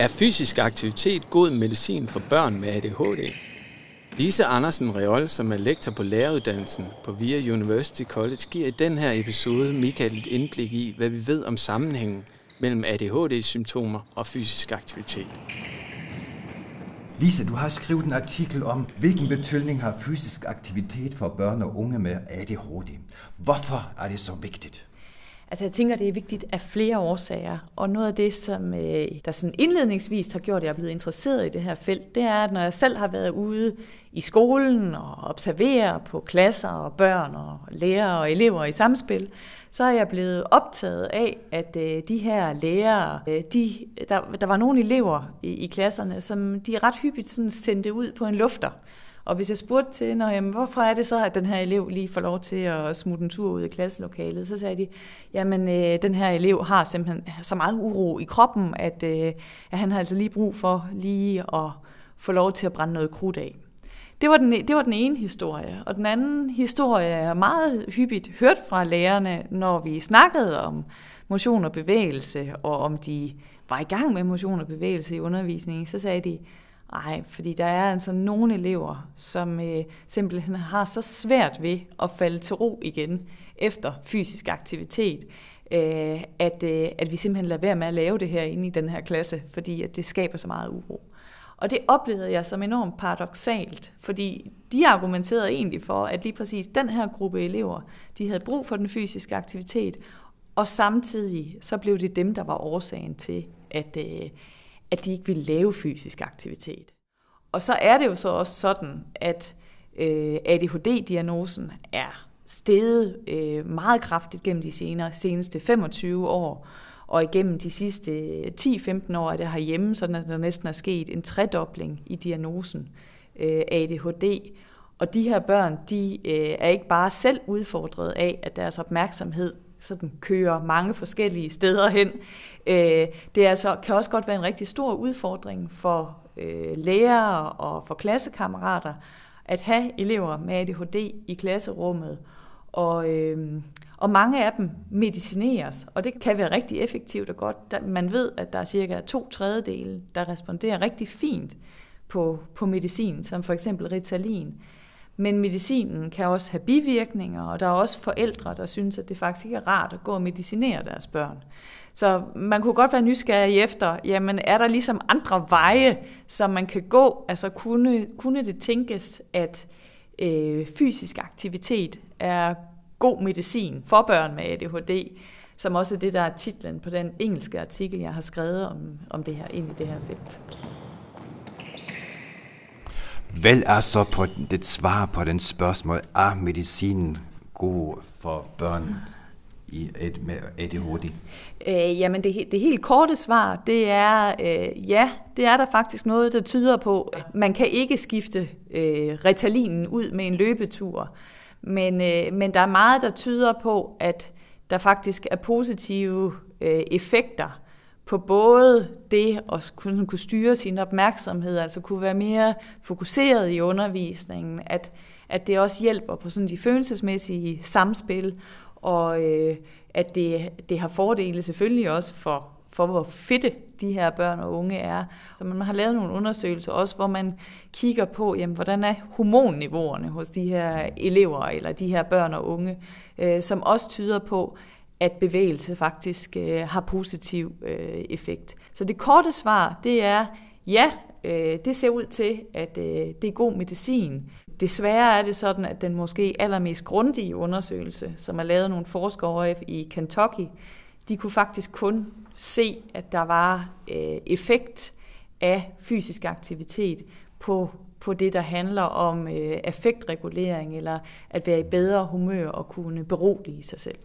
Er fysisk aktivitet god medicin for børn med ADHD? Lise Andersen Reol, som er lektor på læreruddannelsen på VIA University College, giver i den her episode Michael et indblik i, hvad vi ved om sammenhængen mellem ADHD-symptomer og fysisk aktivitet. Lise, du har skrevet en artikel om, hvilken betydning har fysisk aktivitet for børn og unge med ADHD. Hvorfor er det så vigtigt? Altså jeg tænker, det er vigtigt af flere årsager, og noget af det, som øh, der sådan indledningsvis har gjort, at jeg er blevet interesseret i det her felt, det er, at når jeg selv har været ude i skolen og observerer på klasser og børn og lærere og elever i samspil, så er jeg blevet optaget af, at øh, de her lærere, øh, de, der, der var nogle elever i, i klasserne, som de ret hyppigt sådan sendte ud på en lufter. Og hvis jeg spurgte til, Nå, jamen, hvorfor er det så, at den her elev lige får lov til at smutte en tur ud i klasselokalet, så sagde de, jamen øh, den her elev har simpelthen så meget uro i kroppen, at, øh, at han har altså lige brug for lige at få lov til at brænde noget krudt af. Det var, den, det var den ene historie. Og den anden historie er meget hyppigt hørt fra lærerne, når vi snakkede om motion og bevægelse, og om de var i gang med motion og bevægelse i undervisningen, så sagde de, Nej, fordi der er altså nogle elever, som øh, simpelthen har så svært ved at falde til ro igen efter fysisk aktivitet, øh, at, øh, at vi simpelthen lader være med at lave det her inde i den her klasse, fordi at det skaber så meget uro. Og det oplevede jeg som enormt paradoxalt, fordi de argumenterede egentlig for, at lige præcis den her gruppe elever, de havde brug for den fysiske aktivitet, og samtidig så blev det dem, der var årsagen til, at, øh, at de ikke vil lave fysisk aktivitet. Og så er det jo så også sådan, at øh, ADHD-diagnosen er steget øh, meget kraftigt gennem de senere, seneste 25 år, og igennem de sidste 10-15 år er det herhjemme, sådan at der næsten er sket en tredobling i diagnosen øh, ADHD. Og de her børn, de øh, er ikke bare selv udfordret af, at deres opmærksomhed sådan kører mange forskellige steder hen. Øh, det er altså, kan også godt være en rigtig stor udfordring for øh, lærere og for klassekammerater at have elever med ADHD i klasserummet. Og, øh, og mange af dem medicineres, og det kan være rigtig effektivt og godt. Man ved, at der er cirka to tredjedele, der responderer rigtig fint på, på medicin, som for eksempel Ritalin. Men medicinen kan også have bivirkninger, og der er også forældre, der synes, at det faktisk ikke er rart at gå og medicinere deres børn. Så man kunne godt være nysgerrig efter, jamen er der ligesom andre veje, som man kan gå? Altså kunne, kunne det tænkes, at øh, fysisk aktivitet er god medicin for børn med ADHD, som også er det, der er titlen på den engelske artikel, jeg har skrevet om, om det her ind i det her felt. Hvad er så på det svar på den spørgsmål, er medicinen god for børn i, med ADHD? Øh, jamen det, det helt korte svar, det er øh, ja, det er der faktisk noget, der tyder på. Man kan ikke skifte øh, retalinen ud med en løbetur, men, øh, men der er meget, der tyder på, at der faktisk er positive øh, effekter på både det at kunne, kunne styre sin opmærksomhed, altså kunne være mere fokuseret i undervisningen, at, at det også hjælper på sådan de følelsesmæssige samspil, og øh, at det, det har fordele selvfølgelig også for, for hvor fedte de her børn og unge er. Så man har lavet nogle undersøgelser også, hvor man kigger på, jamen, hvordan er hormonniveauerne hos de her elever eller de her børn og unge, øh, som også tyder på, at bevægelse faktisk øh, har positiv øh, effekt. Så det korte svar, det er ja, øh, det ser ud til, at øh, det er god medicin. Desværre er det sådan, at den måske allermest grundige undersøgelse, som er lavet nogle forskere i Kentucky, de kunne faktisk kun se, at der var øh, effekt af fysisk aktivitet på, på det, der handler om øh, affektregulering, eller at være i bedre humør og kunne berolige sig selv.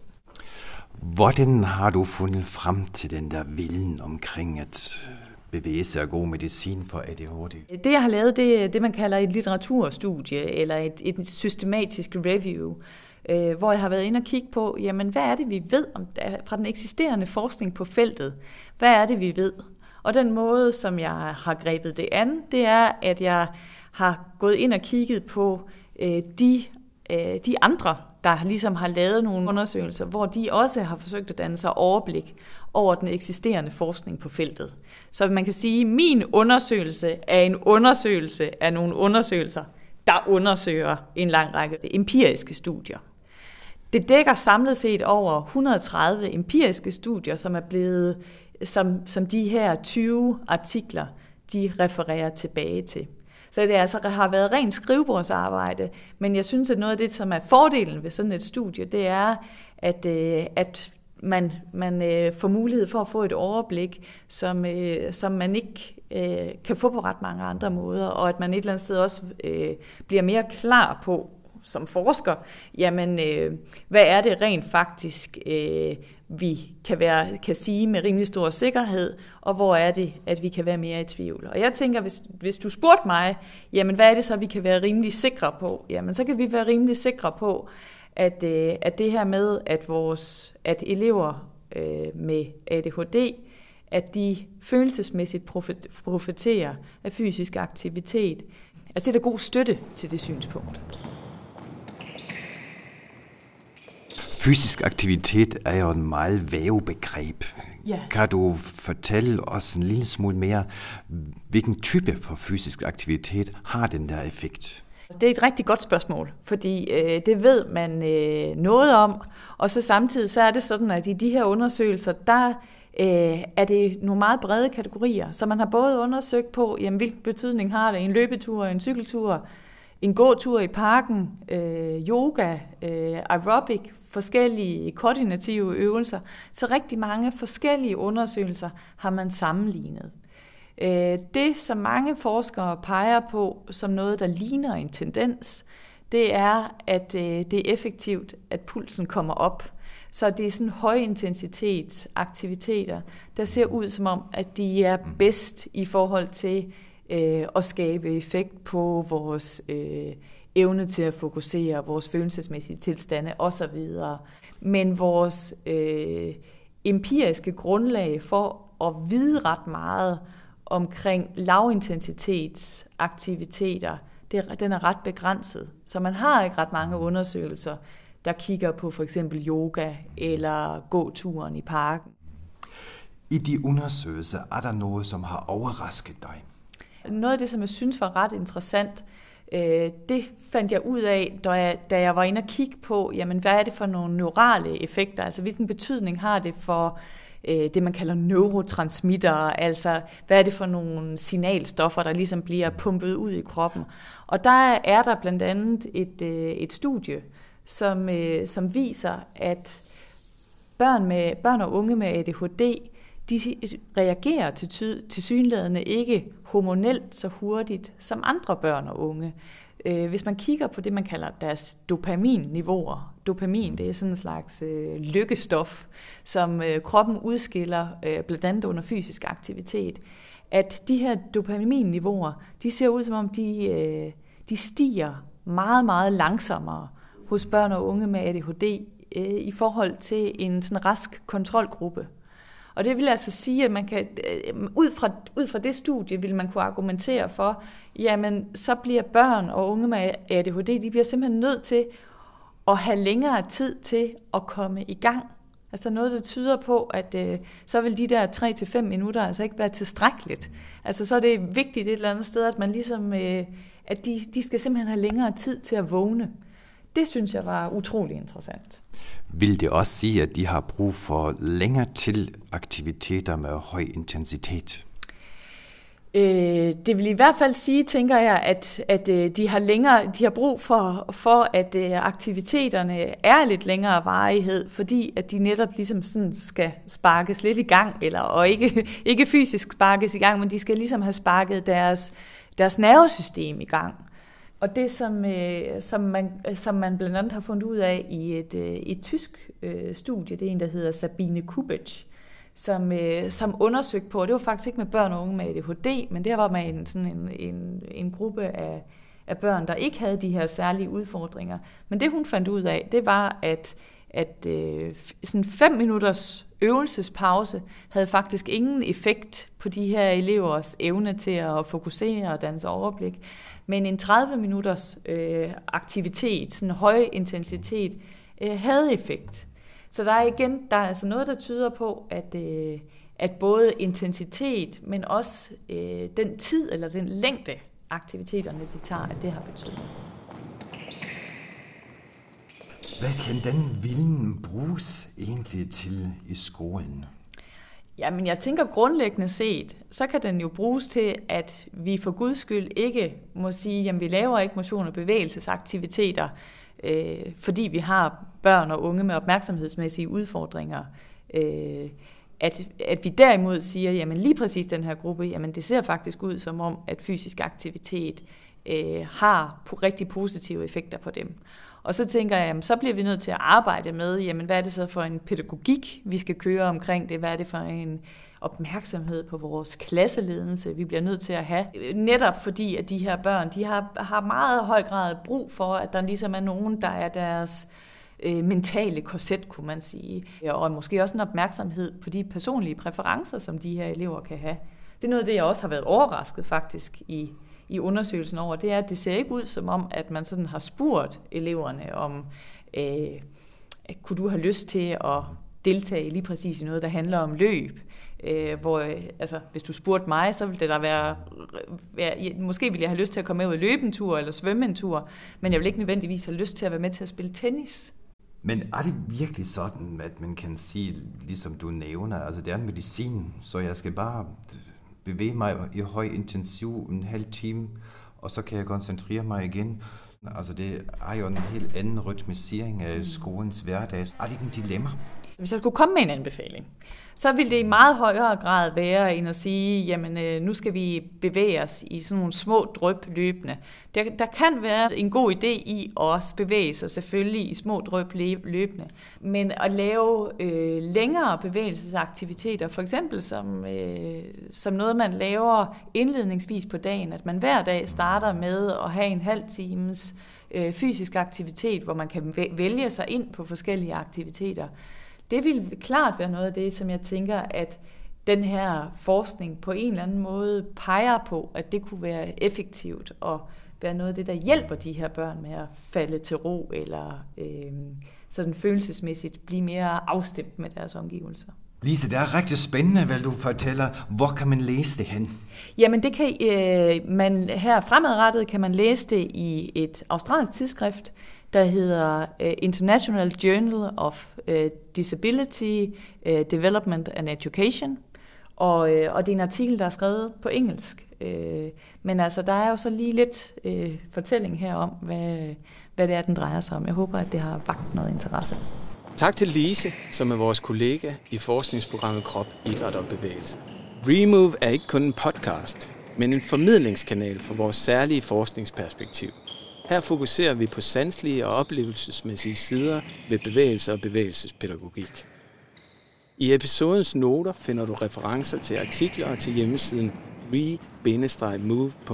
Hvordan har du fundet frem til den der vilden omkring at bevæge sig og god medicin for ADHD? Det, jeg har lavet, det er det, man kalder et litteraturstudie, eller et, et systematisk review, øh, hvor jeg har været inde og kigge på, jamen, hvad er det, vi ved om, fra den eksisterende forskning på feltet? Hvad er det, vi ved? Og den måde, som jeg har grebet det an, det er, at jeg har gået ind og kigget på øh, de, øh, de andre der ligesom har lavet nogle undersøgelser, hvor de også har forsøgt at danne sig overblik over den eksisterende forskning på feltet. Så man kan sige, at min undersøgelse er en undersøgelse af nogle undersøgelser, der undersøger en lang række empiriske studier. Det dækker samlet set over 130 empiriske studier, som er blevet, som, som de her 20 artikler, de refererer tilbage til. Så det altså har været rent skrivebordsarbejde, men jeg synes, at noget af det, som er fordelen ved sådan et studie, det er, at, øh, at man, man øh, får mulighed for at få et overblik, som, øh, som man ikke øh, kan få på ret mange andre måder, og at man et eller andet sted også øh, bliver mere klar på som forsker, jamen øh, hvad er det rent faktisk, øh, vi kan, være, kan sige med rimelig stor sikkerhed, og hvor er det, at vi kan være mere i tvivl. Og jeg tænker, hvis, hvis du spurgte mig, jamen hvad er det så, vi kan være rimelig sikre på? Jamen så kan vi være rimelig sikre på, at, øh, at det her med, at vores at elever øh, med ADHD, at de følelsesmæssigt profiterer af fysisk aktivitet, altså det er der god støtte til det synspunkt. Fysisk aktivitet er jo en meget vævebegreb. Ja. Kan du fortælle os en lille smule mere, hvilken type for fysisk aktivitet har den der effekt? Det er et rigtig godt spørgsmål, fordi øh, det ved man øh, noget om, og så samtidig så er det sådan, at i de her undersøgelser, der øh, er det nogle meget brede kategorier. Så man har både undersøgt på, jamen, hvilken betydning har det en løbetur, en cykeltur, en gåtur i parken, øh, yoga, øh, aerobic, forskellige koordinative øvelser. Så rigtig mange forskellige undersøgelser har man sammenlignet. Øh, det, som mange forskere peger på som noget, der ligner en tendens, det er, at øh, det er effektivt, at pulsen kommer op. Så det er sådan højintensitetsaktiviteter, der ser ud som om, at de er mm. bedst i forhold til øh, at skabe effekt på vores øh, evne til at fokusere, vores følelsesmæssige tilstande osv. Men vores øh, empiriske grundlag for at vide ret meget omkring lavintensitetsaktiviteter, det, den er ret begrænset. Så man har ikke ret mange undersøgelser, der kigger på for eksempel yoga eller gåturen i parken. I de undersøgelser er der noget, som har overrasket dig? Noget af det, som jeg synes var ret interessant, øh, det fandt jeg ud af, da jeg, da jeg var inde og kigge på, jamen, hvad er det for nogle neurale effekter, altså hvilken betydning har det for øh, det, man kalder neurotransmitter, altså hvad er det for nogle signalstoffer, der ligesom bliver pumpet ud i kroppen. Og der er der blandt andet et, øh, et studie, som, øh, som viser, at børn, med, børn og unge med ADHD, de reagerer til, til synlædende ikke hormonelt så hurtigt som andre børn og unge. Øh, hvis man kigger på det, man kalder deres dopaminniveauer, dopamin det er sådan en slags øh, lykkestof, som øh, kroppen udskiller øh, blandt andet under fysisk aktivitet, at de her dopaminniveauer, de ser ud som om, de, øh, de stiger meget, meget langsommere hos børn og unge med ADHD øh, i forhold til en sådan rask kontrolgruppe. Og det vil altså sige, at man kan, øh, ud, fra, ud fra det studie vil man kunne argumentere for, jamen så bliver børn og unge med ADHD, de bliver simpelthen nødt til at have længere tid til at komme i gang. Altså der er noget, der tyder på, at øh, så vil de der 3-5 minutter altså ikke være tilstrækkeligt. Altså så er det vigtigt et eller andet sted, at man ligesom, øh, at de, de skal simpelthen have længere tid til at vågne. Det synes jeg var utrolig interessant. Vil det også sige, at de har brug for længere til aktiviteter med høj intensitet? Øh, det vil i hvert fald sige, tænker jeg, at, at øh, de har længere, de har brug for, for, at øh, aktiviteterne er lidt længere varighed, fordi at de netop ligesom sådan skal sparkes lidt i gang, eller og ikke, ikke fysisk sparkes i gang, men de skal ligesom have sparket deres, deres nervesystem i gang. Og det, som, øh, som, man, øh, som man blandt andet har fundet ud af i et, øh, et tysk øh, studie, det er en, der hedder Sabine Kubic, som, øh, som undersøgte på, og det var faktisk ikke med børn og unge med ADHD, men det var med en, sådan en, en, en gruppe af, af børn, der ikke havde de her særlige udfordringer. Men det hun fandt ud af, det var, at at øh, sådan fem minutters øvelsespause havde faktisk ingen effekt på de her elevers evne til at fokusere og danse overblik. Men en 30 minutters øh, aktivitet, sådan høj intensitet, øh, havde effekt. Så der er igen der er altså noget, der tyder på, at, øh, at både intensitet, men også øh, den tid eller den længde, aktiviteterne de tager, at det har betydning. Hvad kan den vilden bruges egentlig til i skolen? Jamen, jeg tænker grundlæggende set, så kan den jo bruges til, at vi for guds skyld ikke må sige, jamen vi laver ikke motion- og bevægelsesaktiviteter, øh, fordi vi har børn og unge med opmærksomhedsmæssige udfordringer. Øh, at, at vi derimod siger, jamen lige præcis den her gruppe, jamen det ser faktisk ud som om, at fysisk aktivitet øh, har rigtig positive effekter på dem. Og så tænker jeg, jamen, så bliver vi nødt til at arbejde med, jamen, hvad er det så for en pædagogik, vi skal køre omkring det? Hvad er det for en opmærksomhed på vores klasseledelse, vi bliver nødt til at have. Netop fordi, at de her børn, de har, har meget høj grad brug for, at der ligesom er nogen, der er deres øh, mentale korset, kunne man sige. Og måske også en opmærksomhed på de personlige præferencer, som de her elever kan have. Det er noget af det, jeg også har været overrasket faktisk i i undersøgelsen over, det er, at det ser ikke ud som om, at man sådan har spurgt eleverne om, øh, kunne du have lyst til at deltage lige præcis i noget, der handler om løb. Øh, hvor, altså, hvis du spurgte mig, så ville det der være, være, måske ville jeg have lyst til at komme med ud og løbe en tur, eller svømme en tur, men jeg vil ikke nødvendigvis have lyst til at være med til at spille tennis. Men er det virkelig sådan, at man kan sige, ligesom du nævner, altså det er en medicin, så jeg skal bare bevæge mig i høj intensiv en halv time, og så kan jeg koncentrere mig igen. Altså det er jo en helt anden rytmisering af skolens hverdag. Er det ikke en dilemma? Hvis jeg skulle komme med en anbefaling, så ville det i meget højere grad være end at sige, jamen øh, nu skal vi bevæge os i sådan nogle små drøb løbende. Der, der kan være en god idé i at bevæge sig selvfølgelig i små drøb løbende, men at lave øh, længere bevægelsesaktiviteter, for eksempel som, øh, som noget, man laver indledningsvis på dagen, at man hver dag starter med at have en halv times øh, fysisk aktivitet, hvor man kan vælge sig ind på forskellige aktiviteter det vil klart være noget af det, som jeg tænker, at den her forskning på en eller anden måde peger på, at det kunne være effektivt og være noget af det, der hjælper de her børn med at falde til ro eller øh, sådan følelsesmæssigt blive mere afstemt med deres omgivelser. Lise, det er rigtig spændende, hvad du fortæller. Hvor kan man læse det hen? Jamen, det kan øh, man her fremadrettet kan man læse det i et australsk tidsskrift, der hedder øh, International Journal of øh, Disability, øh, Development and Education. Og, og det er en artikel, der er skrevet på engelsk. Men altså, der er jo så lige lidt fortælling her om, hvad, hvad det er, den drejer sig om. Jeg håber, at det har vagt noget interesse. Tak til Lise, som er vores kollega i forskningsprogrammet Krop, Idræt og Bevægelse. Remove er ikke kun en podcast, men en formidlingskanal for vores særlige forskningsperspektiv. Her fokuserer vi på sanselige og oplevelsesmæssige sider ved bevægelse og bevægelsespædagogik. I episodens noter finder du referencer til artikler og til hjemmesiden re-move.dk.